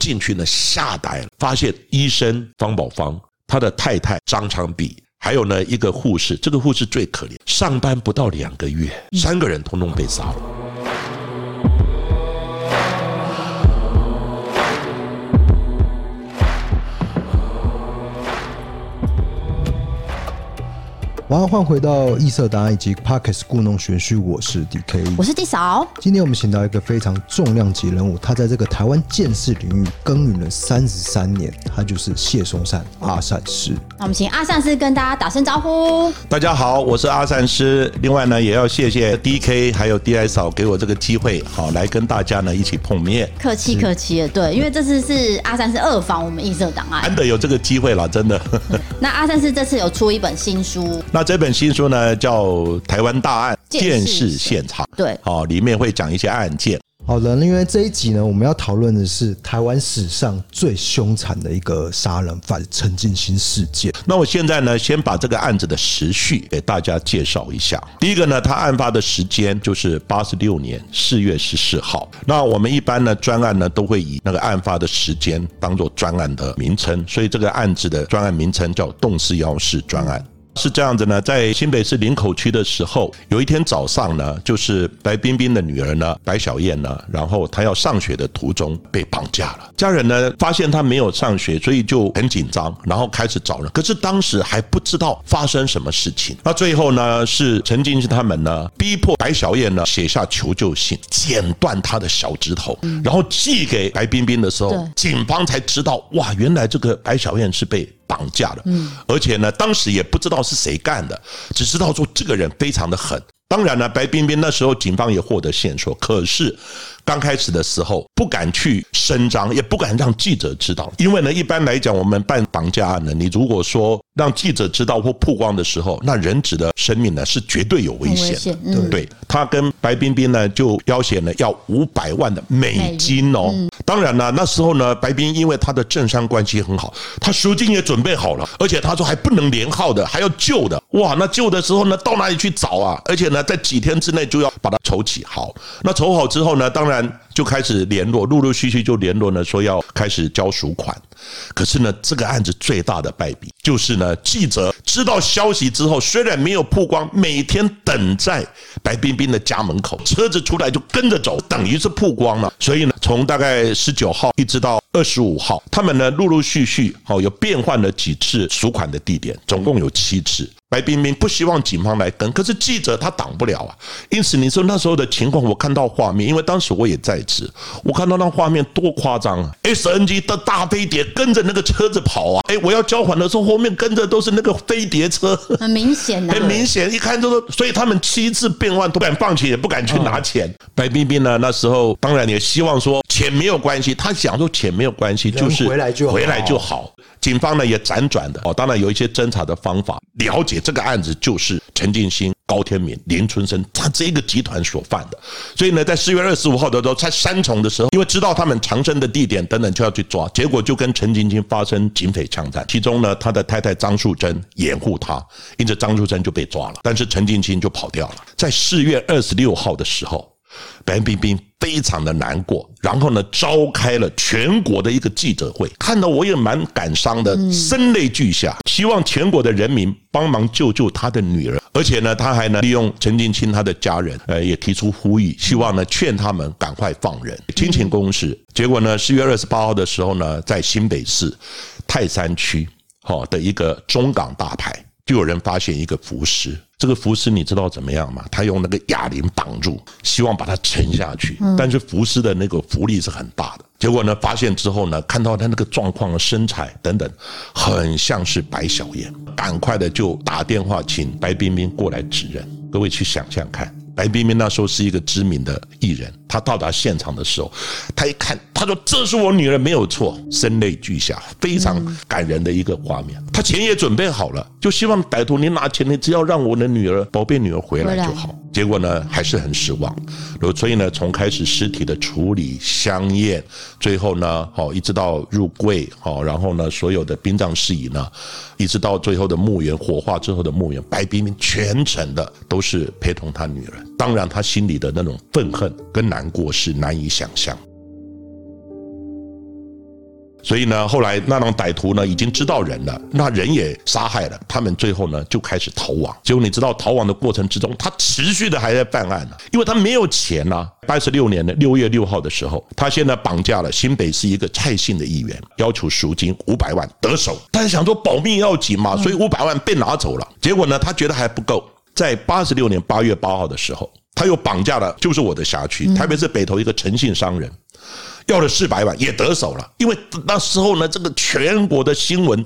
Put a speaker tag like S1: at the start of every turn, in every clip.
S1: 进去呢，吓呆了，发现医生方宝芳，他的太太张昌碧，还有呢一个护士，这个护士最可怜，上班不到两个月，三个人通通被杀了。
S2: 马上换回到异色答案以及 Podcast 故弄玄虚，我是 DK，
S3: 我是 D 嫂。
S2: 今天我们请到一个非常重量级人物，他在这个台湾剑士领域耕耘了三十三年，他就是谢松善阿善师。
S3: 那我们请阿善师跟大家打声招呼。
S1: 大家好，我是阿善师。另外呢，也要谢谢 DK 还有 DI 嫂给我这个机会，好来跟大家呢一起碰面。
S3: 客气客气的，对，因为这次是阿善师二访我们异色档案，
S1: 难得有这个机会了，真的。
S3: 那阿善师这次有出一本新书。
S1: 这本新书呢，叫《台湾大案鉴识现场》，
S3: 对，
S1: 哦，里面会讲一些案件。
S2: 好的，因为这一集呢，我们要讨论的是台湾史上最凶残的一个杀人犯陈进兴事件。
S1: 那我现在呢，先把这个案子的时序给大家介绍一下。第一个呢，他案发的时间就是八十六年四月十四号。那我们一般呢，专案呢都会以那个案发的时间当做专案的名称，所以这个案子的专案名称叫动四幺四专案。是这样子呢，在新北市林口区的时候，有一天早上呢，就是白冰冰的女儿呢，白小燕呢，然后她要上学的途中被绑架了。家人呢发现她没有上学，所以就很紧张，然后开始找人。可是当时还不知道发生什么事情。那最后呢，是陈进是他们呢逼迫白小燕呢写下求救信，剪断她的小指头，然后寄给白冰冰的时候，警方才知道哇，原来这个白小燕是被。绑架了，而且呢，当时也不知道是谁干的，只知道说这个人非常的狠。当然了，白冰冰那时候警方也获得线索，可是刚开始的时候不敢去声张，也不敢让记者知道，因为呢，一般来讲，我们办绑架案呢，你如果说让记者知道或曝光的时候，那人质的生命呢是绝对有危险的。对，他跟白冰冰呢就要挟呢要五百万的美金哦。当然了，那时候呢，白冰因为他的政商关系很好，他赎金也准备好了，而且他说还不能连号的，还要旧的。哇，那旧的时候呢，到哪里去找啊？而且呢，在几天之内就要把它筹起好。那筹好之后呢，当然就开始联络，陆陆续续就联络呢，说要开始交赎款。可是呢，这个案子最大的败笔就是呢，记者知道消息之后，虽然没有曝光，每天等在白冰冰的家门口，车子出来就跟着走，等于是曝光了。所以呢，从大概十九号一直到二十五号，他们呢陆陆续续好有变换了几次赎款的地点，总共有七次。白冰冰不希望警方来跟，可是记者他挡不了啊。因此你说那时候的情况，我看到画面，因为当时我也在职，我看到那画面多夸张啊！SNG 的大飞碟跟着那个车子跑啊！哎，我要交还的时候，后面跟着都是那个飞碟车，
S3: 很明显的，
S1: 很明显，一看就是，所以他们七次变换都不敢放弃，也不敢去拿钱。白冰冰呢，那时候当然也希望说钱没有关系，他想说钱没有关系，就是回来就回来就好。警方呢也辗转的哦，当然有一些侦查的方法，了解这个案子就是陈进兴、高天明、林春生他这个集团所犯的，所以呢，在四月二十五号的时候，在三重的时候，因为知道他们藏身的地点等等，就要去抓，结果就跟陈进兴发生警匪枪战，其中呢，他的太太张素珍掩护他，因此张素珍就被抓了，但是陈进兴就跑掉了。在四月二十六号的时候。白冰冰非常的难过，然后呢，召开了全国的一个记者会，看到我也蛮感伤的，声泪俱下，希望全国的人民帮忙救救他的女儿，而且呢，他还呢利用陈进兴他的家人，呃，也提出呼吁，希望呢劝他们赶快放人，亲情公示。结果呢，四月二十八号的时候呢，在新北市泰山区好的一个中港大排，就有人发现一个浮尸。这个浮尸你知道怎么样吗？他用那个哑铃绑住，希望把它沉下去。但是浮尸的那个浮力是很大的。结果呢，发现之后呢，看到他那个状况、身材等等，很像是白小燕，赶快的就打电话请白冰冰过来指认。各位去想象看。白冰冰那时候是一个知名的艺人，她到达现场的时候，她一看，她说：“这是我女儿，没有错。”声泪俱下，非常感人的一个画面。她钱也准备好了，就希望歹徒你拿钱，你只要让我的女儿、宝贝女儿回来就好。结果呢，还是很失望。所以呢，从开始尸体的处理、香艳，最后呢，好一直到入柜，好，然后呢，所有的殡葬事宜呢，一直到最后的墓园火化之后的墓园，白冰冰全程的都是陪同她女儿。当然，他心里的那种愤恨跟难过是难以想象。所以呢，后来那帮歹徒呢已经知道人了，那人也杀害了，他们最后呢就开始逃亡。结果你知道逃亡的过程之中，他持续的还在犯案呢，因为他没有钱呐。八十六年的六月六号的时候，他现在绑架了新北市一个蔡姓的议员，要求赎金五百万得手。但是想说保命要紧嘛，所以五百万被拿走了。结果呢，他觉得还不够，在八十六年八月八号的时候，他又绑架了，就是我的辖区，台北市北投一个诚信商人。要了四百万也得手了，因为那时候呢，这个全国的新闻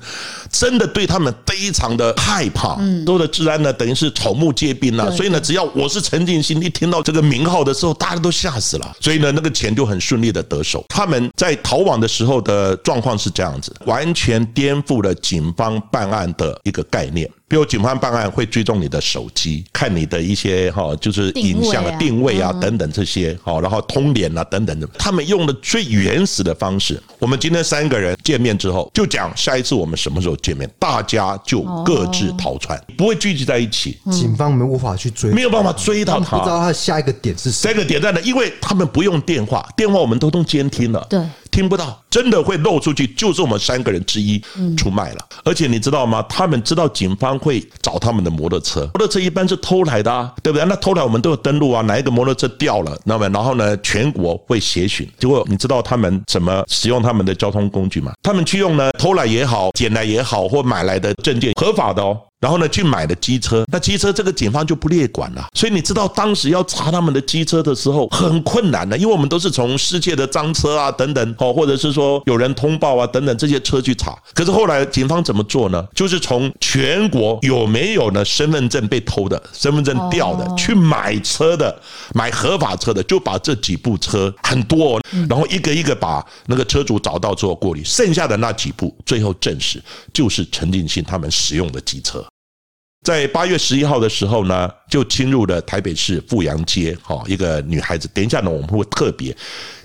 S1: 真的对他们非常的害怕，都的治安呢等于是草木皆兵了，所以呢，只要我是陈进兴，一听到这个名号的时候，大家都吓死了，所以呢，那个钱就很顺利的得手。他们在逃亡的时候的状况是这样子，完全颠覆了警方办案的一个概念。比如警方办案会追踪你的手机，看你的一些哈，就是影像啊、定位啊等等这些，好，然后通联啊等等的。他们用的最原始的方式。我们今天三个人见面之后，就讲下一次我们什么时候见面，大家就各自逃窜，不会聚集在一起。
S2: 警方没无法去追，
S1: 没有办法追到他，
S2: 不知道他的下一个点是
S1: 下一个点在哪，因为他们不用电话，电话我们都通监听了。
S3: 对。
S1: 听不到，真的会漏出去，就是我们三个人之一出卖了。而且你知道吗？他们知道警方会找他们的摩托车，摩托车一般是偷来的啊，对不对？那偷来我们都有登录啊，哪一个摩托车掉了，那么然后呢，全国会协寻。结果你知道他们怎么使用他们的交通工具吗？他们去用呢，偷来也好，捡来也好，或买来的证件合法的哦。然后呢，去买的机车，那机车这个警方就不列管了。所以你知道当时要查他们的机车的时候很困难的，因为我们都是从世界的赃车啊等等，哦，或者是说有人通报啊等等这些车去查。可是后来警方怎么做呢？就是从全国有没有呢身份证被偷的、身份证掉的，去买车的、买合法车的，就把这几部车很多，然后一个一个把那个车主找到之后过滤，剩下的那几部最后证实就是陈进兴他们使用的机车。在八月十一号的时候呢，就侵入了台北市富阳街，哈，一个女孩子。等一下呢，我们会特别。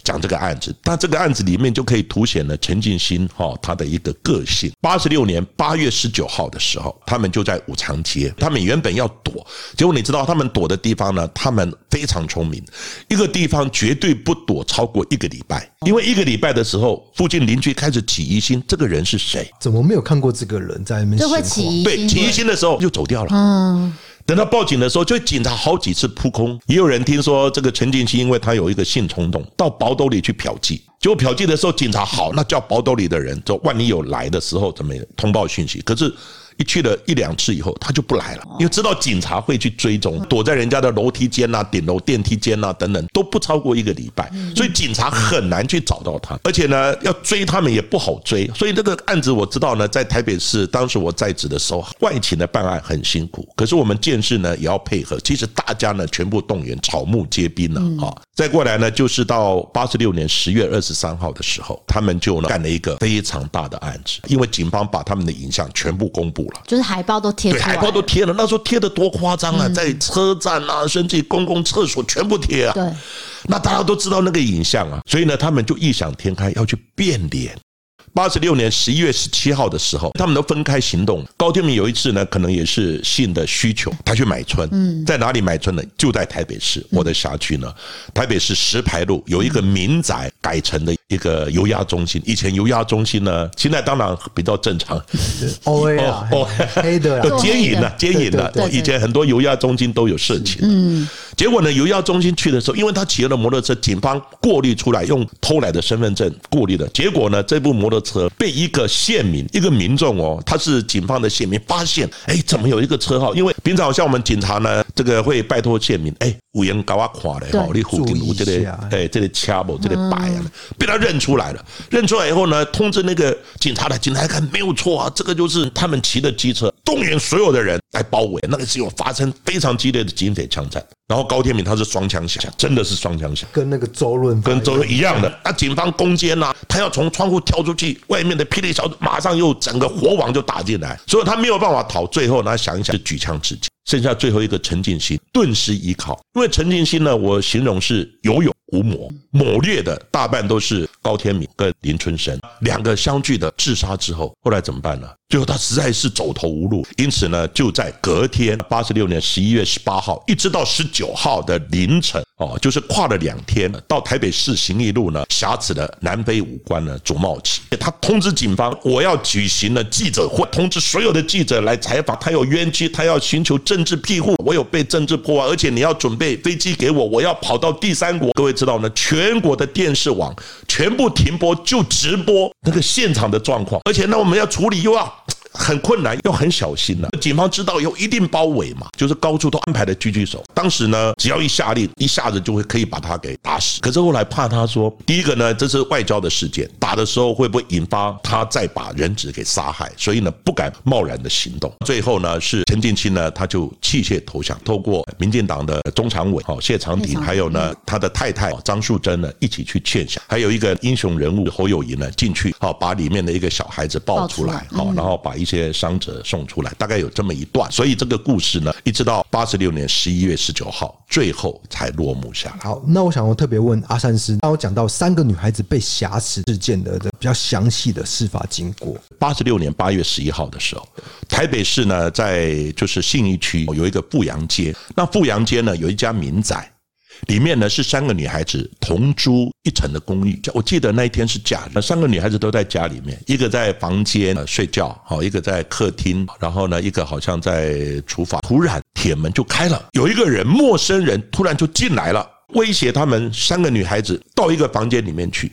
S1: 讲这个案子，但这个案子里面就可以凸显了陈进兴哈他的一个个性。八十六年八月十九号的时候，他们就在武昌街，他们原本要躲，结果你知道他们躲的地方呢？他们非常聪明，一个地方绝对不躲超过一个礼拜，因为一个礼拜的时候，附近邻居开始起疑心，这个人是谁？
S2: 怎么没有看过这个人在那边？
S3: 就会起疑心，
S1: 对，起疑心的时候就走掉了。嗯。等到报警的时候，就警察好几次扑空。也有人听说这个陈进兴，因为他有一个性冲动，到宝斗里去嫖妓。结果嫖妓的时候，警察好，那叫宝斗里的人，就万一有来的时候，怎么通报讯息？可是。一去了一两次以后，他就不来了，因为知道警察会去追踪，躲在人家的楼梯间呐、顶楼电梯间呐等等，都不超过一个礼拜，所以警察很难去找到他，而且呢，要追他们也不好追。所以这个案子我知道呢，在台北市当时我在职的时候，外勤的办案很辛苦，可是我们鉴识呢也要配合。其实大家呢全部动员，草木皆兵了啊。再过来呢，就是到八十六年十月二十三号的时候，他们就呢干了一个非常大的案子，因为警方把他们的影像全部公布了。
S3: 就是海报都贴了，
S1: 对，海报都贴了。那时候贴的多夸张啊，在车站啊，甚至公共厕所全部贴啊。对，那大家都知道那个影像啊，所以呢，他们就异想天开要去变脸。八十六年十一月十七号的时候，他们都分开行动。高天明有一次呢，可能也是性的需求，他去买春。嗯，在哪里买春呢？就在台北市，我的辖区呢，台北市石牌路有一个民宅改成的一个油压中心。以前油压中心呢，现在当然比较正常。
S2: 哦哦，黑的，
S1: 有奸淫的，奸淫的。以前很多油压中心都有事情。嗯，结果呢，油压中心去的时候，因为他骑了摩托车，警方过滤出来用偷来的身份证过滤的，结果呢，这部摩托。车被一个县民，一个民众哦，他是警方的县民，发现，哎，怎么有一个车号？因为平常像我们警察呢，这个会拜托县民，哎，五元搞我垮的哈，你附近有这里，哎，这里掐不，这里摆啊，被他认出来了。认出来以后呢，通知那个警察来，警察看没有错啊，这个就是他们骑的机车，动员所有的人来包围。那个时候发生非常激烈的警匪枪战。然后高天明他是双枪侠，真的是双枪侠，
S2: 跟那个周润
S1: 跟周润一样的。那警方攻坚呐，他要从窗户跳出去，外面的霹雳小组马上又整个火网就打进来，所以他没有办法逃。最后呢，想一想，就举枪自尽。剩下最后一个陈进兴，顿时一靠。因为陈进兴呢，我形容是游泳吴某，谋略的大半都是高天民跟林春生两个相继的自杀之后，后来怎么办呢？最后他实在是走投无路，因此呢，就在隔天八十六年十一月十八号，一直到十九号的凌晨哦，就是跨了两天，到台北市行义路呢，挟持了南非武官呢左茂起，他通知警方，我要举行了记者会，通知所有的记者来采访，他有冤屈，他要寻求政治庇护，我有被政治迫害，而且你要准备飞机给我，我要跑到第三国。各位知道呢，全国的电视网全部停播，就直播那个现场的状况，而且呢，我们要处理又要。很困难，又很小心了。警方知道以后一定包围嘛，就是高处都安排了狙击手。当时呢，只要一下令，一下子就会可以把他给打死。可是后来怕他说，第一个呢，这是外交的事件，打的时候会不会引发他再把人质给杀害？所以呢，不敢贸然的行动。最后呢，是陈进清呢，他就弃械投降，透过民进党的中常委哦谢长廷，还有呢他的太太张树珍呢一起去劝降，还有一个英雄人物侯友谊呢进去哦把里面的一个小孩子抱出来哦，然后把。一些伤者送出来，大概有这么一段，所以这个故事呢，一直到八十六年十一月十九号，最后才落幕下来。
S2: 好，那我想我特别问阿善师，当我讲到三个女孩子被挟持事件的比较详细的事发经过。
S1: 八十六年八月十一号的时候，台北市呢，在就是信义区有一个富阳街，那富阳街呢有一家民宅。里面呢是三个女孩子同租一层的公寓，我记得那一天是假的，三个女孩子都在家里面，一个在房间睡觉，好，一个在客厅，然后呢，一个好像在厨房。突然铁门就开了，有一个人，陌生人突然就进来了，威胁他们三个女孩子到一个房间里面去。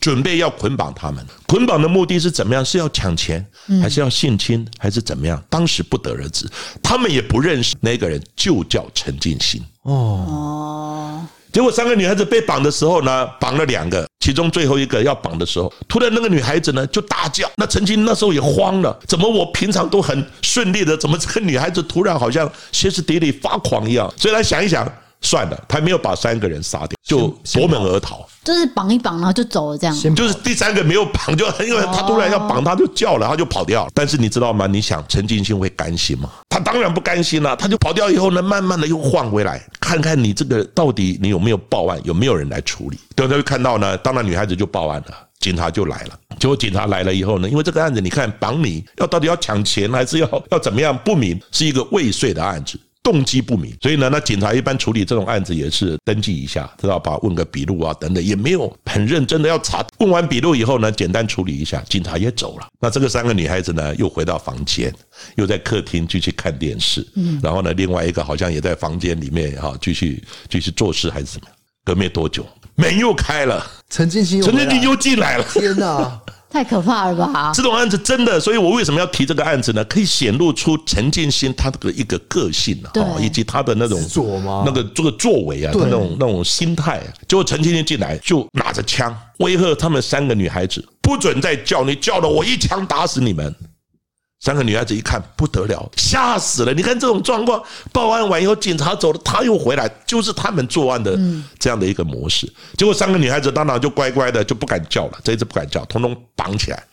S1: 准备要捆绑他们，捆绑的目的是怎么样？是要抢钱，还是要性侵，还是怎么样？当时不得而知，他们也不认识那个人，就叫陈进兴。哦，结果三个女孩子被绑的时候呢，绑了两个，其中最后一个要绑的时候，突然那个女孩子呢就大叫，那陈进那时候也慌了，怎么我平常都很顺利的，怎么这个女孩子突然好像歇斯底里发狂一样？所以他想一想，算了，他没有把三个人杀掉，就夺门而逃。
S3: 就是绑一绑，然后就走了，这样。
S1: 就是第三个没有绑，就因为他突然要绑，他就叫了，他就跑掉了。但是你知道吗？你想陈进兴会甘心吗？他当然不甘心了。他就跑掉以后呢，慢慢的又换回来，看看你这个到底你有没有报案，有没有人来处理。等，他就看到呢，当然女孩子就报案了，警察就来了。结果警察来了以后呢，因为这个案子，你看绑你要到底要抢钱还是要要怎么样不明，是一个未遂的案子。动机不明，所以呢，那警察一般处理这种案子也是登记一下，知道吧？问个笔录啊，等等，也没有很认真的要查。问完笔录以后呢，简单处理一下，警察也走了。那这个三个女孩子呢，又回到房间，又在客厅继续看电视。嗯，然后呢，另外一个好像也在房间里面哈，继续继续做事还是怎么样？隔没多久，门又开了，
S2: 陈进兴，
S1: 陈进兴又进来了。
S2: 天哪！
S3: 太可怕了吧！
S1: 这种案子真的，所以我为什么要提这个案子呢？可以显露出陈建新他的一个个性啊，以及他的那种那个这个作为啊，他那种那种心态。结果陈建新进来就拿着枪威吓他们三个女孩子，不准再叫，你叫了我一枪打死你们。三个女孩子一看不得了，吓死了！你看这种状况，报案完以后，警察走了，他又回来，就是他们作案的这样的一个模式。结果三个女孩子当然就乖乖的就不敢叫了，这一次不敢叫，通通绑起来。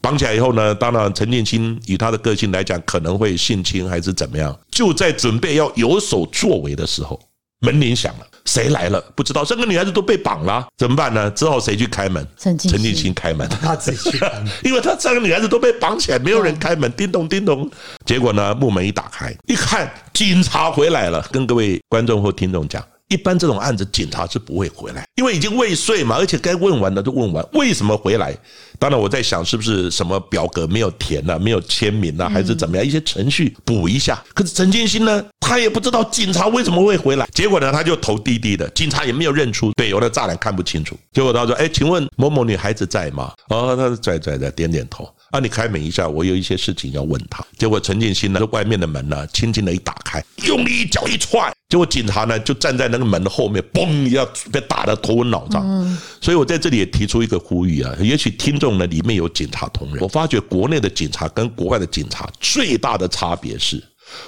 S1: 绑起来以后呢，当然陈建新以他的个性来讲，可能会性侵还是怎么样，就在准备要有所作为的时候，门铃响了。谁来了？不知道。三个女孩子都被绑了，怎么办呢？只好谁去开门？陈静心开门，
S2: 他自己去开门，
S1: 因为他三个女孩子都被绑起来，没有人开门。叮咚叮咚，结果呢，木门一打开，一看警察回来了，跟各位观众或听众讲。一般这种案子，警察是不会回来，因为已经未遂嘛，而且该问完的都问完，为什么回来？当然，我在想是不是什么表格没有填啊，没有签名啊，还是怎么样？一些程序补一下。可是陈建新呢，他也不知道警察为什么会回来。结果呢，他就头低低的，警察也没有认出，对，有的栅栏看不清楚。结果他说：“哎，请问某某女孩子在吗？”哦，他说在在在，点点头。啊，你开门一下，我有一些事情要问他。结果陈建新呢，外面的门呢，轻轻的一打开，用力一脚一踹，结果警察呢就站在那个门的后面，嘣一下被打得头昏脑胀。所以我在这里也提出一个呼吁啊，也许听众呢里面有警察同仁，我发觉国内的警察跟国外的警察最大的差别是，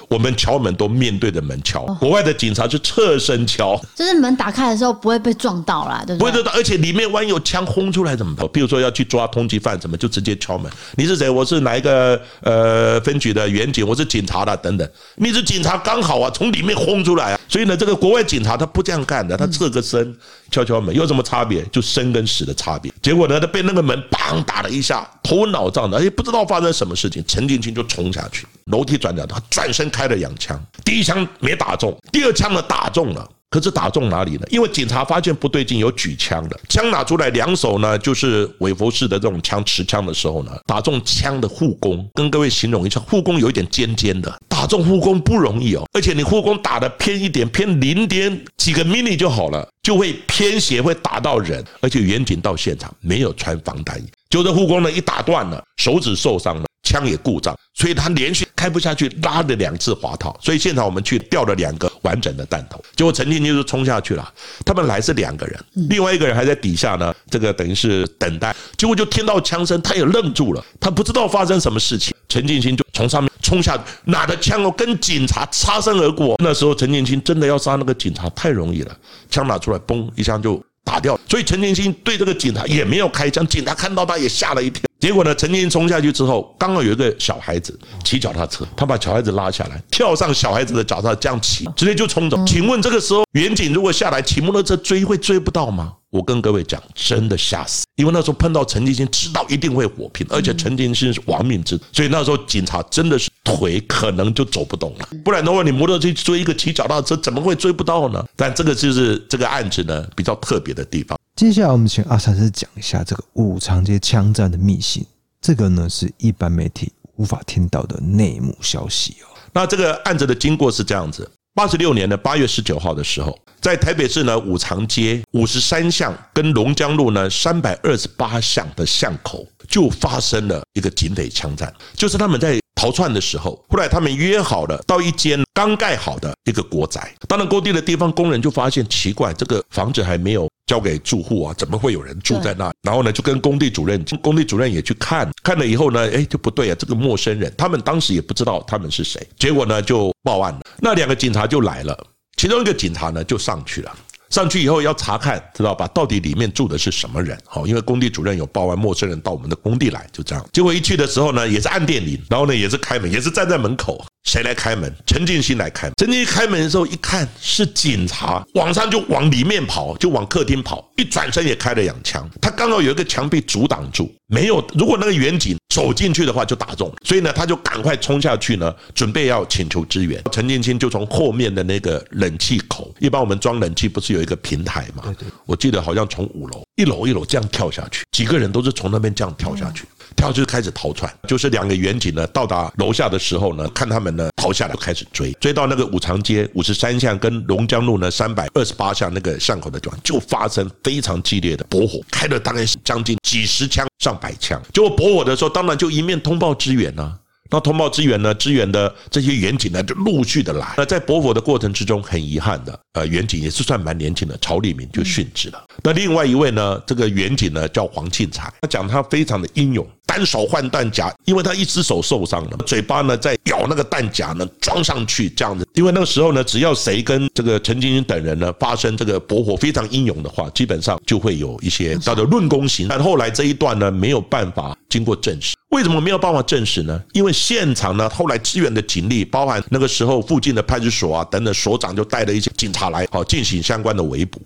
S1: 我们敲门都面对着门敲，国外的警察是侧身敲，
S3: 就是门打开的时候不会被撞到啦，对不对？
S1: 不会到，而且里面万一有枪轰出来怎么办？比如说要去抓通缉犯，怎么就直接敲门？你是谁？我是哪一个呃分局的员警？我是警察的等等。你是警察刚好啊，从里面轰出来啊。所以呢，这个国外警察他不这样干的，他侧个身敲敲门，有什么差别？就生跟死的差别。结果呢，他被那个门砰打了一下，头昏脑胀的，而且，不知道发生什么事情。陈进清就冲下去，楼梯转角，他转身开了两枪，第一枪没打中，第二枪呢打中了。可是打中哪里呢？因为警察发现不对劲，有举枪的，枪拿出来，两手呢就是韦佛式的这种枪持枪的时候呢，打中枪的护弓。跟各位形容一下，护弓有一点尖尖的，打中护弓不容易哦。而且你护弓打的偏一点，偏零点几个 mini 就好了，就会偏斜，会打到人。而且员警到现场没有穿防弹衣，就这护弓呢一打断了，手指受伤了。枪也故障，所以他连续开不下去，拉了两次滑套，所以现场我们去掉了两个完整的弹头，结果陈进清就冲下去了。他们来是两个人，另外一个人还在底下呢，这个等于是等待。结果就听到枪声，他也愣住了，他不知道发生什么事情。陈进清就从上面冲下去，拿着枪哦，跟警察擦身而过。那时候陈进清真的要杀那个警察太容易了，枪拿出来，嘣一枪就打掉。所以陈进清对这个警察也没有开枪，警察看到他也吓了一跳。结果呢，陈进清冲下去之后，刚好有一个小孩子骑脚踏车，他把小孩子拉下来，跳上小孩子的脚踏这样骑，直接就冲走。请问这个时候，远景如果下来骑摩托车追，会追不到吗？我跟各位讲，真的吓死！因为那时候碰到陈进清，知道一定会火拼，而且陈进清是亡命之徒，所以那时候警察真的是腿可能就走不动了。不然的话，你摩托车追一个骑脚踏车，怎么会追不到呢？但这个就是这个案子呢比较特别的地方。
S2: 接下来我们请阿三师讲一下这个五常街枪战的秘辛，这个呢是一般媒体无法听到的内幕消息哦。
S1: 那这个案子的经过是这样子：八十六年的八月十九号的时候，在台北市呢五常街五十三巷跟龙江路呢三百二十八巷的巷口，就发生了一个警匪枪战，就是他们在。逃窜的时候，后来他们约好了到一间刚盖好的一个国宅。当然，工地的地方工人就发现奇怪，这个房子还没有交给住户啊，怎么会有人住在那？然后呢，就跟工地主任，工地主任也去看，看了以后呢，哎，就不对啊，这个陌生人，他们当时也不知道他们是谁。结果呢，就报案了。那两个警察就来了，其中一个警察呢就上去了。上去以后要查看，知道吧？到底里面住的是什么人？好，因为工地主任有报案，陌生人到我们的工地来，就这样。结果一去的时候呢，也是按电铃，然后呢也是开门，也是站在门口。谁来开门？陈进兴来开门。陈进兴开门的时候一看是警察，往上就往里面跑，就往客厅跑。一转身也开了两枪，他刚好有一个墙壁阻挡住，没有。如果那个远景走进去的话，就打中。所以呢，他就赶快冲下去呢，准备要请求支援。陈进兴就从后面的那个冷气口，一般我们装冷气不是有一个平台吗？我记得好像从五楼一楼一楼这样跳下去，几个人都是从那边这样跳下去。跳就开始逃窜，就是两个员警呢，到达楼下的时候呢，看他们呢逃下来，就开始追，追到那个五常街五十三巷跟龙江路呢三百二十八巷那个巷口的地方，就发生非常激烈的搏火，开了大概是将近几十枪上百枪。结果搏火的时候，当然就一面通报支援啊。那通报支援呢？支援的这些员警呢，就陆续的来。那在驳火的过程之中，很遗憾的，呃，员警也是算蛮年轻的，曹立明就殉职了。那另外一位呢，这个员警呢叫黄庆才，他讲他非常的英勇，单手换弹夹，因为他一只手受伤了，嘴巴呢在咬那个弹夹呢装上去这样子。因为那个时候呢，只要谁跟这个陈进清等人呢发生这个驳火非常英勇的话，基本上就会有一些叫做论功行。但后来这一段呢没有办法经过证实。为什么没有办法证实呢？因为现场呢，后来支援的警力，包含那个时候附近的派出所啊等等，所长就带了一些警察来，好进行相关的围捕。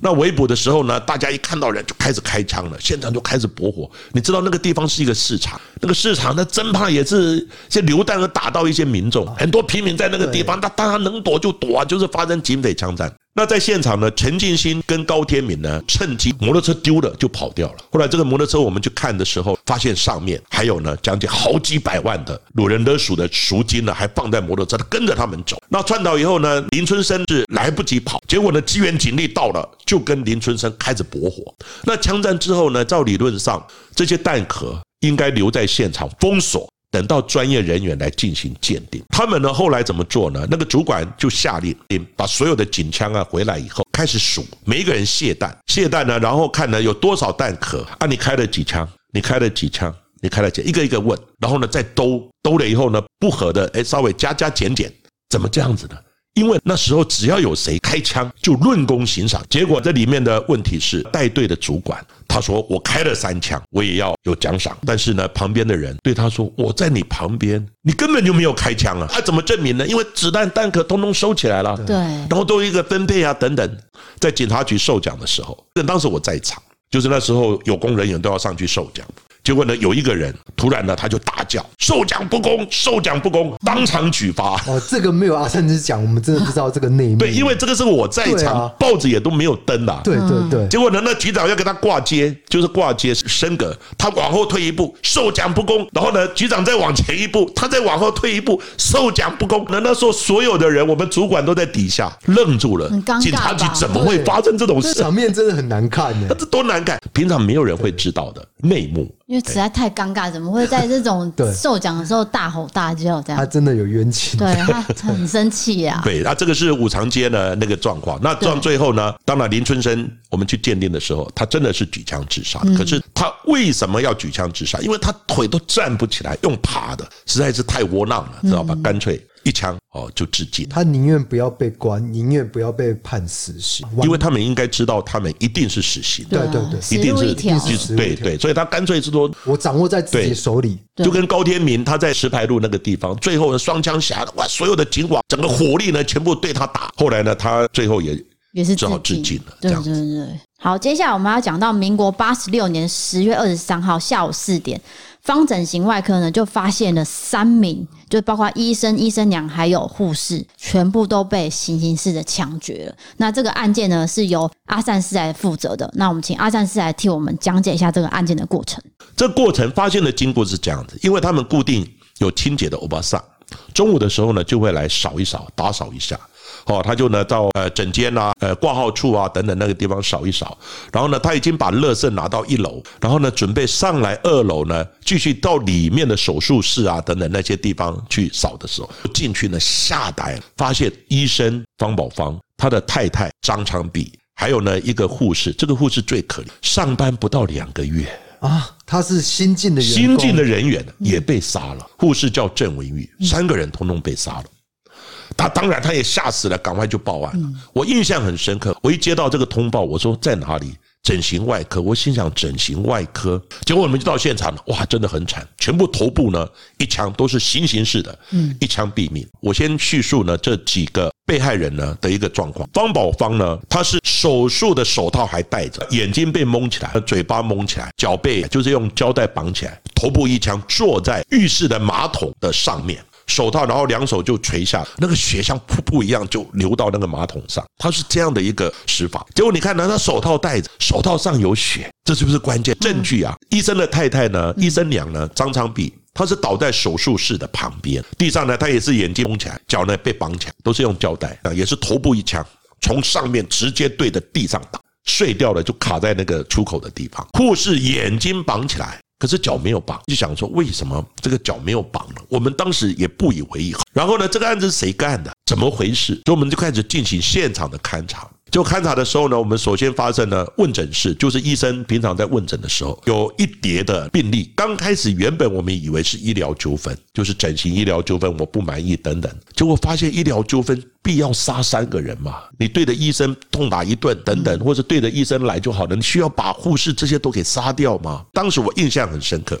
S1: 那围捕的时候呢，大家一看到人就开始开枪了，现场就开始驳火。你知道那个地方是一个市场，那个市场那真怕也是些流弹而打到一些民众，很多平民在那个地方，他当然能躲就躲啊，就是发生警匪枪战。那在现场呢，陈进兴跟高天敏呢，趁机摩托车丢了就跑掉了。后来这个摩托车我们去看的时候，发现上面还有呢将近好几百万的掳人勒赎的赎金呢，还放在摩托车，他跟着他们走。那窜到以后呢，林春生是来不及跑，结果呢，支援警力到了，就跟林春生开始搏火。那枪战之后呢，照理论上这些弹壳应该留在现场封锁。等到专业人员来进行鉴定，他们呢后来怎么做呢？那个主管就下令，把所有的警枪啊回来以后，开始数每一个人卸弹，卸弹呢，然后看呢有多少弹壳啊，你开了几枪？你开了几枪？你开了几？一个一个问，然后呢再兜兜了以后呢不合的，哎，稍微加加减减，怎么这样子呢？因为那时候只要有谁开枪，就论功行赏。结果这里面的问题是带队的主管，他说我开了三枪，我也要有奖赏。但是呢，旁边的人对他说，我在你旁边，你根本就没有开枪啊！他怎么证明呢？因为子弹弹壳通通收起来了，
S3: 对，
S1: 然后都有一个分配啊等等。在警察局授奖的时候，当时我在场，就是那时候有功人员都要上去授奖。结果呢，有一个人突然呢，他就大叫：“授奖不公，授奖不公！”当场举发。
S2: 哦，这个没有阿三之讲，我们真的不知道这个内幕。
S1: 对，因为这个是我在场，报纸也都没有登的。
S2: 对对对。
S1: 结果呢，那局长要跟他挂接，就是挂接升格，他往后退一步，授奖不公。然后呢，局长再往前一步，他再往后退一步，授奖不公。那那时候所有的人，我们主管都在底下愣住了。警察局怎么会发生这种事？
S2: 场面真的很难看呢。
S1: 这多难看，平常没有人会知道的内幕。
S3: 因为实在太尴尬，怎么会在这种 授奖的时候大吼大叫这样？
S2: 他真的有冤情，
S3: 对他很生气呀。
S1: 对，那这个是五常街的那个状况。那到最后呢，当然林春生我们去鉴定的时候，他真的是举枪自杀。可是他为什么要举枪自杀？因为他腿都站不起来，用爬的，实在是太窝囊了，知道吧？干脆。一枪哦，就自尽。
S2: 他宁愿不要被关，宁愿不要被判死刑，
S1: 因为他们应该知道，他们一定是死刑。
S2: 对对对，
S1: 一定是对对，所以他干脆是说，
S2: 我掌握在自己手里。
S1: 就跟高天明他在石牌路那个地方，最后呢双枪侠哇，所有的警网整个火力呢全部对他打。后来呢，他最后也也是只好自尽了。
S3: 对对对。好，接下来我们要讲到民国八十六年十月二十三号下午四点。方整形外科呢，就发现了三名，就包括医生、医生娘还有护士，全部都被行刑式的枪决了。那这个案件呢，是由阿善师来负责的。那我们请阿善师来替我们讲解一下这个案件的过程。
S1: 这过程发现的经过是这样子，因为他们固定有清洁的欧巴桑，中午的时候呢，就会来扫一扫、打扫一下。哦，他就呢到呃诊间啊、呃挂号处啊等等那个地方扫一扫，然后呢他已经把乐色拿到一楼，然后呢准备上来二楼呢继续到里面的手术室啊等等那些地方去扫的时候，进去呢吓呆了，发现医生方宝芳、他的太太张长碧，还有呢一个护士，这个护士最可怜，上班不到两个月。
S2: 啊，他是新进的
S1: 新进的人员也被杀了，护士叫郑文玉，三个人通通被杀了。他当然，他也吓死了，赶快就报案了。我印象很深刻，我一接到这个通报，我说在哪里？整形外科。我心想整形外科，结果我们就到现场了，哇，真的很惨，全部头部呢一枪都是行刑式的，一枪毙命。我先叙述呢这几个被害人呢的一个状况。方宝芳呢，他是手术的手套还戴着，眼睛被蒙起来，嘴巴蒙起来，脚背就是用胶带绑起来，头部一枪，坐在浴室的马桶的上面。手套，然后两手就垂下，那个血像瀑布一样就流到那个马桶上。他是这样的一个施法。结果你看呢，他手套戴着，手套上有血，这是不是关键证据啊？医生的太太呢，医生娘呢，张昌碧，他是倒在手术室的旁边，地上呢，他也是眼睛蒙起来，脚呢被绑起来，都是用胶带啊，也是头部一枪，从上面直接对着地上打，碎掉了就卡在那个出口的地方。护士眼睛绑起来。可是脚没有绑，就想说为什么这个脚没有绑呢？我们当时也不以为意。然后呢，这个案子是谁干的？怎么回事？所以我们就开始进行现场的勘查。就勘查的时候呢，我们首先发生了问诊室，就是医生平常在问诊的时候，有一叠的病历。刚开始原本我们以为是医疗纠纷，就是整形医疗纠纷，我不满意等等。结果发现医疗纠纷。必要杀三个人嘛？你对着医生痛打一顿等等，或者对着医生来就好了。你需要把护士这些都给杀掉吗？当时我印象很深刻，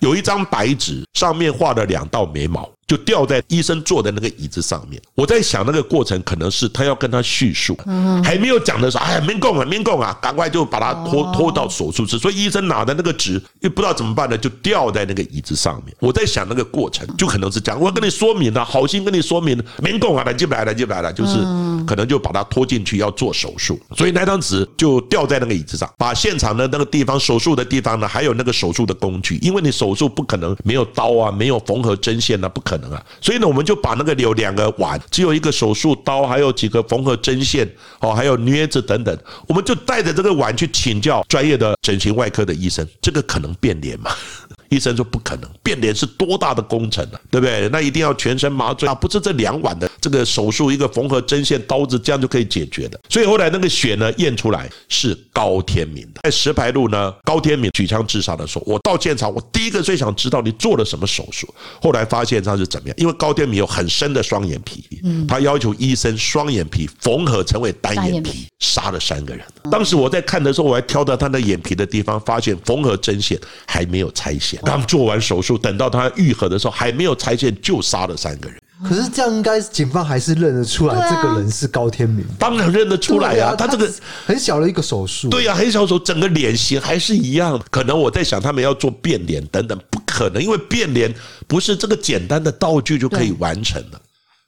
S1: 有一张白纸，上面画了两道眉毛。就掉在医生坐的那个椅子上面。我在想那个过程可能是他要跟他叙述，还没有讲的时候，哎呀，民工啊，民工啊，赶快就把他拖拖到手术室。所以医生拿的那个纸又不知道怎么办呢，就掉在那个椅子上面。我在想那个过程就可能是这样。我跟你说明了，好心跟你说明了，民工啊，来进来，来进来了，就是可能就把他拖进去要做手术。所以那张纸就掉在那个椅子上，把现场的那个地方手术的地方呢，还有那个手术的工具，因为你手术不可能没有刀啊，没有缝合针线啊，不可能啊。所以呢，我们就把那个有两个碗，只有一个手术刀，还有几个缝合针线，哦，还有镊子等等，我们就带着这个碗去请教专业的整形外科的医生，这个可能变脸吗？医生说不可能，变脸是多大的工程啊，对不对？那一定要全身麻醉啊，不是这两碗的这个手术一个缝合针线刀子这样就可以解决的。所以后来那个血呢验出来是高天明的，在石牌路呢，高天明举枪自杀的时候，我到现场，我第一个最想知道你做了什么手术。后来发现他是怎么样，因为高天明有很深的双眼皮，他要求医生双眼皮缝合成为单眼皮，杀了三个人。当时我在看的时候，我还挑到他的眼皮的地方，发现缝合针线还没有拆线。刚做完手术，等到他愈合的时候，还没有拆线就杀了三个人。
S2: 可是这样，应该警方还是认得出来这个人是高天明。
S1: 当然认得出来啊，他这个
S2: 很小的一个手术。
S1: 对呀，很小手，整个脸型还是一样。可能我在想，他们要做变脸等等，不可能，因为变脸不是这个简单的道具就可以完成的。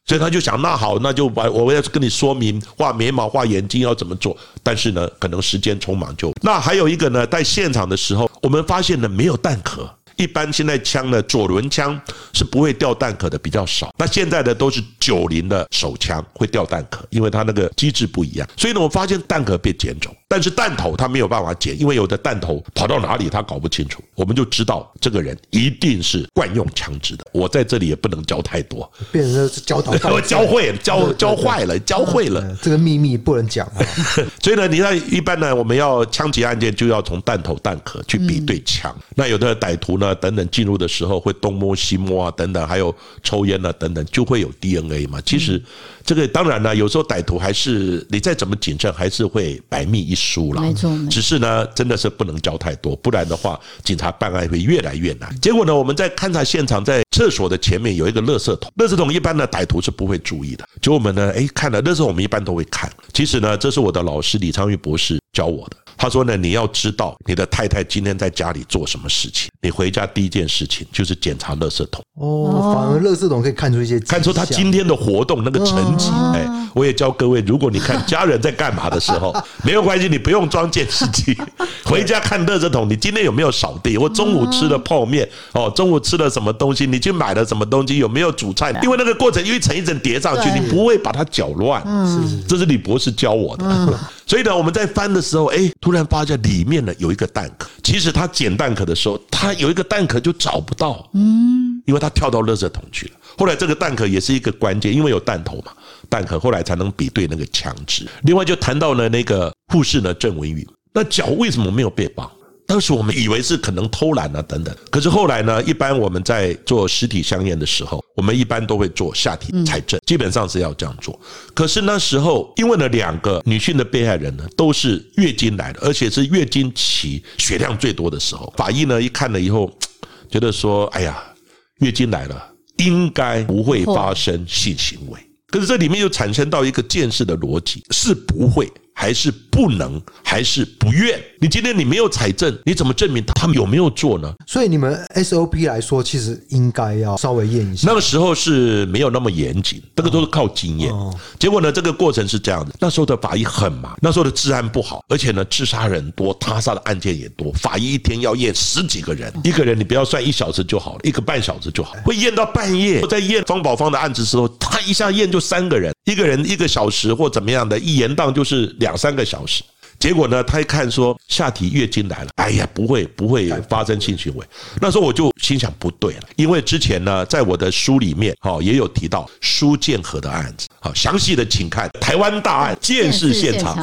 S1: 所以他就想，那好，那就把我要跟你说明画眉毛、画眼睛要怎么做。但是呢，可能时间匆忙就。那还有一个呢，在现场的时候，我们发现呢，没有弹壳。一般现在枪呢，左轮枪是不会掉弹壳的，比较少。那现在的都是九零的手枪会掉弹壳，因为它那个机制不一样。所以呢，我发现弹壳被捡走，但是弹头他没有办法捡，因为有的弹头跑到哪里他搞不清楚。我们就知道这个人一定是惯用枪支的。我在这里也不能教太多，
S2: 变成是教导，
S1: 我教会，教教坏了，教会了。
S2: 这个秘密不能讲。
S1: 所以呢，你看一般呢，我们要枪击案件就要从弹头弹壳去比对枪。那有的歹徒呢？啊，等等，进入的时候会东摸西摸啊，等等，还有抽烟啊，等等，就会有 DNA 嘛。其实这个当然了，有时候歹徒还是你再怎么谨慎，还是会百密一疏了。没错，只是呢，真的是不能交太多，不然的话，警察办案会越来越难。结果呢，我们在勘察现场，在厕所的前面有一个垃圾桶，垃圾桶一般的歹徒是不会注意的。就我们呢，哎，看了，那时候我们一般都会看。其实呢，这是我的老师李昌钰博士教我的。他说呢，你要知道你的太太今天在家里做什么事情，你回家第一件事情就是检查垃圾桶。
S2: 哦，反而垃圾桶可以看出一些，
S1: 看出他今天的活动那个成绩。哎，我也教各位，如果你看家人在干嘛的时候，没有关系，你不用装监视器，回家看垃圾桶，你今天有没有扫地？或中午吃了泡面，哦，中午吃了什么东西？你去买了什么东西？有没有煮菜？因为那个过程一层一层叠上去，你不会把它搅乱。嗯，这是李博士教我的。所以呢，我们在翻的时候，哎，突然发现里面呢有一个弹壳。其实他捡弹壳的时候，他有一个弹壳就找不到，嗯，因为他跳到垃圾桶去了。后来这个弹壳也是一个关键，因为有弹头嘛，弹壳后来才能比对那个枪支。另外就谈到了那个护士呢郑文宇，那脚为什么没有被绑？当时我们以为是可能偷懒啊等等，可是后来呢，一般我们在做实体香烟的时候，我们一般都会做下体采证，基本上是要这样做。可是那时候，因为呢两个女性的被害人呢都是月经来的，而且是月经期血量最多的时候，法医呢一看了以后，觉得说，哎呀，月经来了，应该不会发生性行为。可是这里面又产生到一个见识的逻辑，是不会。还是不能，还是不愿？你今天你没有采证，你怎么证明他们有没有做呢？
S2: 所以你们 SOP 来说，其实应该要稍微验一下。
S1: 那个时候是没有那么严谨，这个都是靠经验。结果呢，这个过程是这样的：那时候的法医很忙，那时候的治安不好，而且呢，自杀人多，他杀的案件也多，法医一天要验十几个人，一个人你不要算一小时就好了，一个半小时就好，会验到半夜。我在验方宝芳的案子的时候，他一下验就三个人，一个人一个小时或怎么样的，一延宕就是。两三个小时，结果呢，他一看说下体月经来了，哎呀，不会不会发生性行为。那时候我就心想不对了，因为之前呢，在我的书里面哈也有提到苏建和的案子，好详细的请看台湾大案鉴识现场。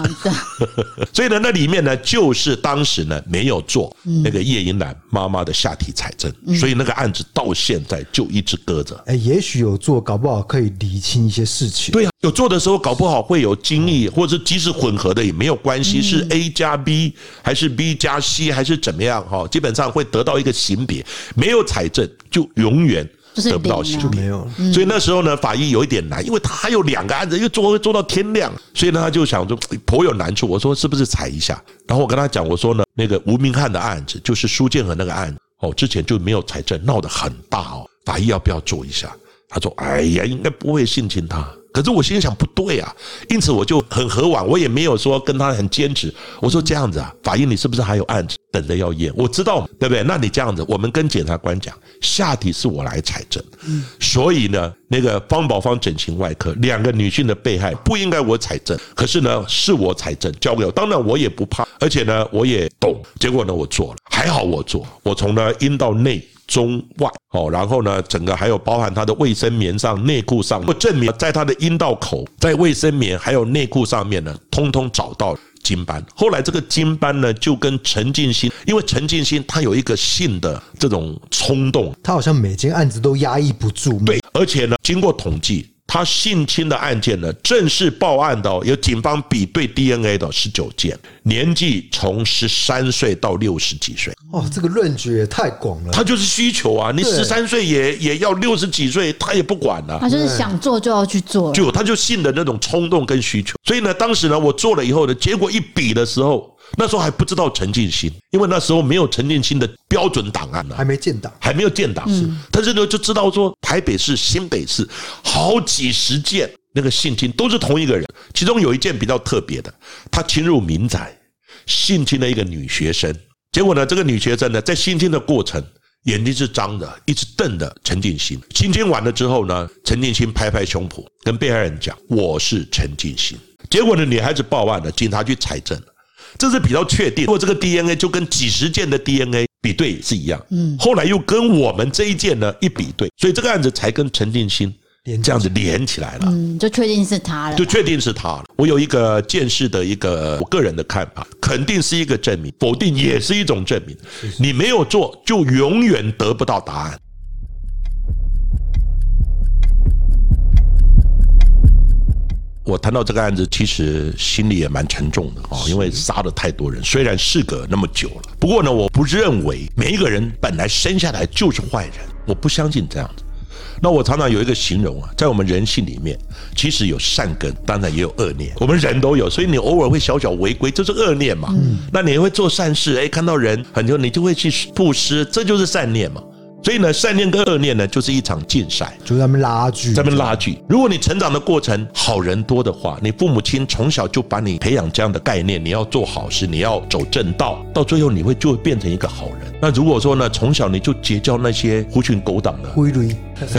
S1: 所以呢，那里面呢就是当时呢没有做那个叶英兰妈妈的下体采证，所以那个案子到现在就一直搁着。
S2: 哎，也许有做，搞不好可以理清一些事情。
S1: 对呀。有做的时候，搞不好会有精液，或者是即使混合的也没有关系，是 A 加 B 还是 B 加 C 还是怎么样？哈，基本上会得到一个型别。没有采证，就永远得不到型别，就没有。所以那时候呢，法医有一点难，因为他还有两个案子，又做会做到天亮，所以呢，他就想说颇有难处。我说是不是采一下？然后我跟他讲，我说呢，那个吴明翰的案子，就是苏建和那个案子，哦，之前就没有采证，闹得很大哦。法医要不要做一下？他说：“哎呀，应该不会性侵他。”可是我心想不对啊，因此我就很和婉，我也没有说跟他很坚持。我说这样子啊，法院你是不是还有案子等着要验？我知道，对不对？那你这样子，我们跟检察官讲，下体是我来采证。所以呢，那个方宝芳整形外科两个女性的被害不应该我采证，可是呢是我采证，交给我。当然我也不怕，而且呢我也懂。结果呢我做了，还好我做，我从呢阴道内。中外哦，然后呢，整个还有包含他的卫生棉上、内裤上，不证明在他的阴道口、在卫生棉还有内裤上面呢，通通找到精斑。后来这个精斑呢，就跟陈进兴，因为陈进兴他有一个性的这种冲动，
S2: 他好像每件案子都压抑不住。
S1: 对，而且呢，经过统计。他性侵的案件呢，正式报案的有警方比对 DNA 的十九件，年纪从十三岁到六十几岁。
S2: 哦，这个论据也太广了。
S1: 他就是需求啊，你十三岁也也要六十几岁，他也不管了。
S3: 他就是想做就要去做，
S1: 就他就性的那种冲动跟需求。所以呢，当时呢，我做了以后呢，结果一比的时候。那时候还不知道陈进兴，因为那时候没有陈进兴的标准档案呢，
S2: 还没建档，
S1: 还没有建档。是，但是呢，就知道说台北市、新北市好几十件那个性侵都是同一个人，其中有一件比较特别的，他侵入民宅，性侵了一个女学生。结果呢，这个女学生呢，在性侵的过程，眼睛是张的，一直瞪着陈进兴。性侵完了之后呢，陈进兴拍拍胸脯，跟被害人讲：“我是陈进兴。”结果呢，女孩子报案了，警察去采证了。这是比较确定，如果这个 DNA 就跟几十件的 DNA 比对是一样，嗯，后来又跟我们这一件呢一比对，所以这个案子才跟陈定兴这样子连起来了，
S3: 嗯，就确定是他了，
S1: 就确定是他了。我有一个见识的一个我个人的看法，肯定是一个证明，否定也是一种证明。你没有做，就永远得不到答案。我谈到这个案子，其实心里也蛮沉重的啊，因为杀了太多人。虽然事隔那么久了，不过呢，我不认为每一个人本来生下来就是坏人，我不相信这样子。那我常常有一个形容啊，在我们人性里面，其实有善根，当然也有恶念，我们人都有，所以你偶尔会小小违规，这是恶念嘛。那你会做善事，哎，看到人很多，你就会去布施，这就是善念嘛。所以呢，善念跟恶念呢，就是一场竞赛，
S2: 就在那边拉锯，
S1: 在那边拉锯。如果你成长的过程好人多的话，你父母亲从小就把你培养这样的概念，你要做好事，你要走正道，到最后你会就会变成一个好人。那如果说呢，从小你就结交那些狐群狗党的，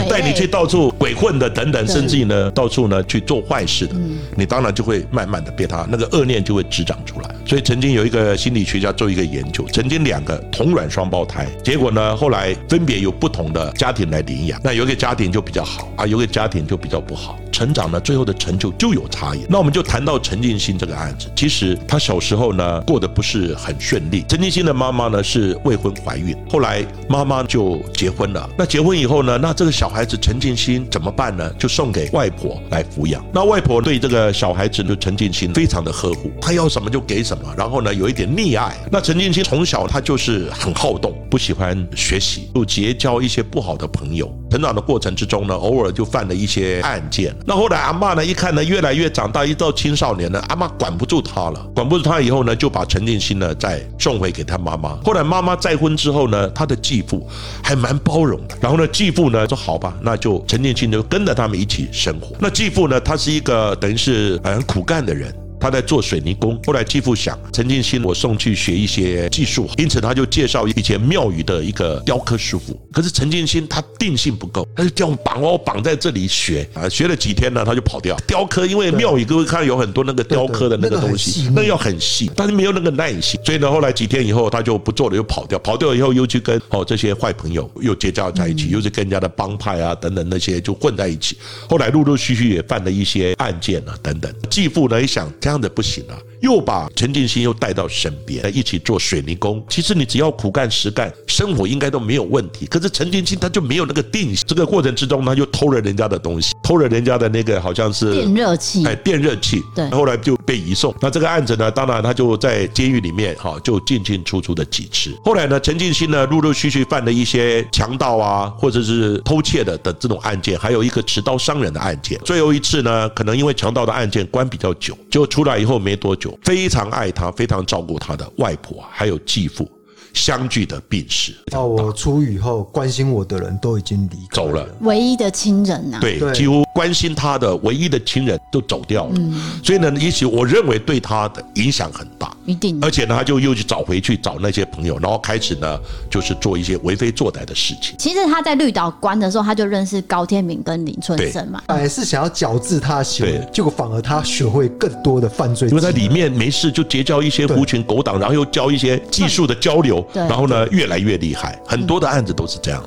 S1: 带你去到处鬼混的等等，甚至于呢，到处呢去做坏事的，你当然就会慢慢的被他那个恶念就会滋长出来。所以曾经有一个心理学家做一个研究，曾经两个同卵双胞胎，结果呢后来分别也有不同的家庭来领养，那有个家庭就比较好啊，有个家庭就比较不好。成长呢，最后的成就就有差异。那我们就谈到陈进兴这个案子，其实他小时候呢过得不是很顺利。陈进兴的妈妈呢是未婚怀孕，后来妈妈就结婚了。那结婚以后呢，那这个小孩子陈进兴怎么办呢？就送给外婆来抚养。那外婆对这个小孩子的陈进兴非常的呵护，他要什么就给什么。然后呢，有一点溺爱。那陈进兴从小他就是很好动，不喜欢学习，就结交一些不好的朋友。成长的过程之中呢，偶尔就犯了一些案件。那后来阿嬷呢，一看呢，越来越长大，一到青少年呢，阿嬷管不住他了，管不住他以后呢，就把陈念心呢再送回给他妈妈。后来妈妈再婚之后呢，他的继父还蛮包容的。然后呢，继父呢说好吧，那就陈念心就跟着他们一起生活。那继父呢，他是一个等于是很苦干的人。他在做水泥工，后来继父想陈进兴，我送去学一些技术，因此他就介绍以前庙宇的一个雕刻师傅。可是陈进兴他定性不够，他就叫我绑哦，绑在这里学啊，学了几天呢，他就跑掉。雕刻，因为庙宇各位看有很多那个雕刻的那个东西，那要很细，但是没有那个耐心，所以呢，后来几天以后他就不做了，又跑掉。跑掉以后又去跟哦这些坏朋友又结交在一起，又是跟人家的帮派啊等等那些就混在一起。后来陆陆续续也犯了一些案件啊等等。继父呢一想这样。这样的不行了。又把陈进兴又带到身边，一起做水泥工。其实你只要苦干实干，生活应该都没有问题。可是陈进兴他就没有那个定性。这个过程之中，他就偷了人家的东西，偷了人家的那个好像是
S3: 电热器，
S1: 哎，电热器。对，后来就被移送。那这个案子呢，当然他就在监狱里面哈，就进进出出的几次。后来呢，陈进兴呢，陆陆续续犯了一些强盗啊，或者是偷窃的的这种案件，还有一个持刀伤人的案件。最后一次呢，可能因为强盗的案件关比较久，就出来以后没多久。非常爱他，非常照顾他的外婆还有继父，相聚的病史。
S2: 到我出狱后，关心我的人都已经离开
S1: 走了，
S3: 唯一的亲人呐、啊，
S1: 对，几乎关心他的唯一的亲人都走掉了，所以呢，也许我认为对他的影响很大，
S3: 一定。
S1: 而且呢，他就又去找回去找那些朋友，然后开始呢，就是做一些为非作歹的事情。
S3: 其实他在绿岛关的时候，他就认识高天明跟林春生嘛，
S2: 本来是想要矫治他的行为，结果反而他学会更多的犯罪，
S1: 因为在里面没事就结交一些狐群狗党，然后又交一些技术的交流，然后呢，越来越厉害。很多的案子都是这样。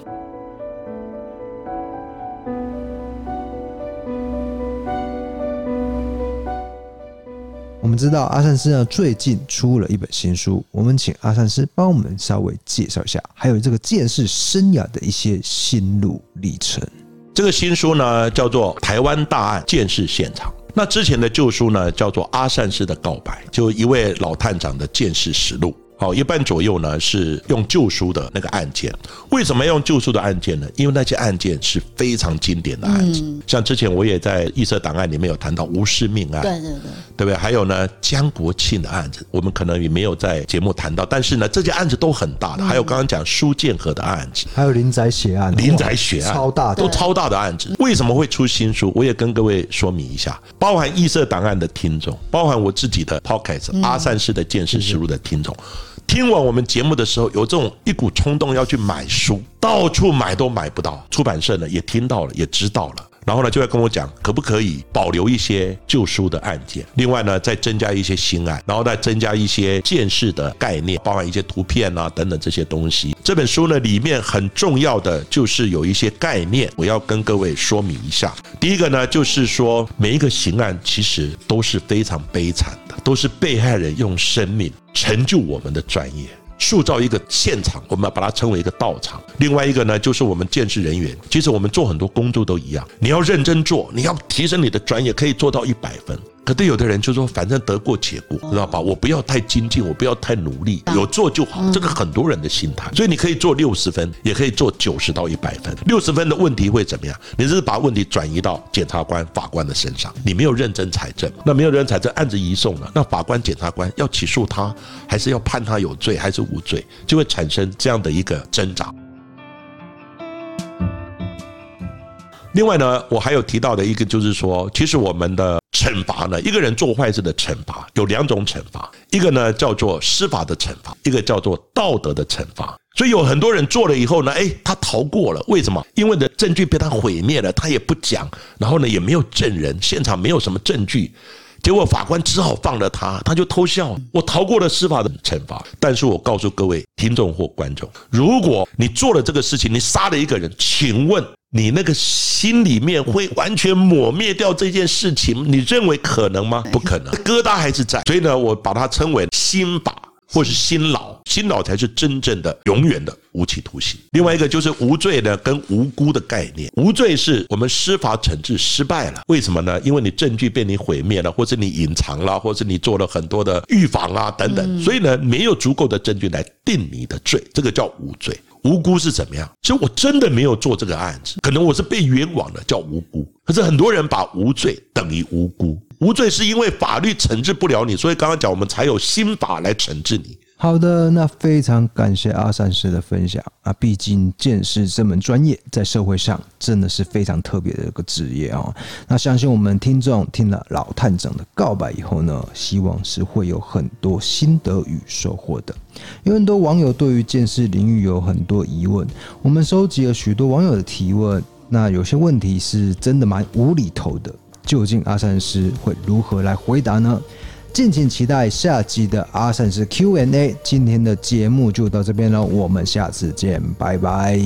S2: 我们知道阿善师呢最近出了一本新书，我们请阿善师帮我们稍微介绍一下，还有这个剑士生涯的一些心路历程。
S1: 这个新书呢叫做《台湾大案剑士现场》，那之前的旧书呢叫做《阿善师的告白》，就一位老探长的剑士实录。好，一半左右呢是用旧书的那个案件。为什么要用旧书的案件呢？因为那些案件是非常经典的案子。像之前我也在异色档案里面有谈到吴氏命案，对对对，对不对？还有呢江国庆的案子，我们可能也没有在节目谈到，但是呢这些案子都很大的。还有刚刚讲苏建和的案子，
S2: 还有林宅血案，
S1: 林宅血案
S2: 超大的，
S1: 都超大的案子。为什么会出新书？我也跟各位说明一下，包含异色档案的听众，包含我自己的 p o c k e t 阿善式的见识实录的听众。听完我们节目的时候，有这种一股冲动要去买书，到处买都买不到。出版社呢也听到了，也知道了，然后呢就会跟我讲，可不可以保留一些旧书的案件，另外呢再增加一些新案，然后再增加一些见识的概念，包含一些图片啊等等这些东西。这本书呢里面很重要的就是有一些概念，我要跟各位说明一下。第一个呢就是说，每一个刑案其实都是非常悲惨的，都是被害人用生命。成就我们的专业，塑造一个现场，我们把它称为一个道场。另外一个呢，就是我们建设人员，其实我们做很多工作都一样，你要认真做，你要提升你的专业，可以做到一百分。可对有的人就说，反正得过且过，知道吧？我不要太精进，我不要太努力，有做就好。这个很多人的心态，所以你可以做六十分，也可以做九十到一百分。六十分的问题会怎么样？你是把问题转移到检察官、法官的身上，你没有认真采证，那没有认真采证，案子移送了，那法官、检察官要起诉他，还是要判他有罪，还是无罪，就会产生这样的一个挣扎。另外呢，我还有提到的一个就是说，其实我们的。惩罚呢？一个人做坏事的惩罚有两种惩罚，一个呢叫做司法的惩罚，一个叫做道德的惩罚。所以有很多人做了以后呢，哎，他逃过了，为什么？因为的证据被他毁灭了，他也不讲，然后呢也没有证人，现场没有什么证据，结果法官只好放了他，他就偷笑，我逃过了司法的惩罚。但是我告诉各位听众或观众，如果你做了这个事情，你杀了一个人，请问？你那个心里面会完全抹灭掉这件事情？你认为可能吗？不可能，疙瘩还是在。所以呢，我把它称为心法或是心牢，心牢才是真正的、永远的无期徒刑。另外一个就是无罪呢，跟无辜的概念。无罪是我们司法惩治失败了，为什么呢？因为你证据被你毁灭了，或是你隐藏了，或是你做了很多的预防啊等等，所以呢，没有足够的证据来定你的罪，这个叫无罪。无辜是怎么样？其实我真的没有做这个案子，可能我是被冤枉的，叫无辜。可是很多人把无罪等于无辜，无罪是因为法律惩治不了你，所以刚刚讲我们才有新法来惩治你。
S2: 好的，那非常感谢阿善师的分享啊！毕竟鉴识这门专业在社会上真的是非常特别的一个职业啊。那相信我们听众听了老探长的告白以后呢，希望是会有很多心得与收获的。有很多网友对于鉴识领域有很多疑问，我们收集了许多网友的提问。那有些问题是真的蛮无厘头的，究竟阿善师会如何来回答呢？敬请期待下集的阿善是 Q&A。今天的节目就到这边了，我们下次见，拜拜。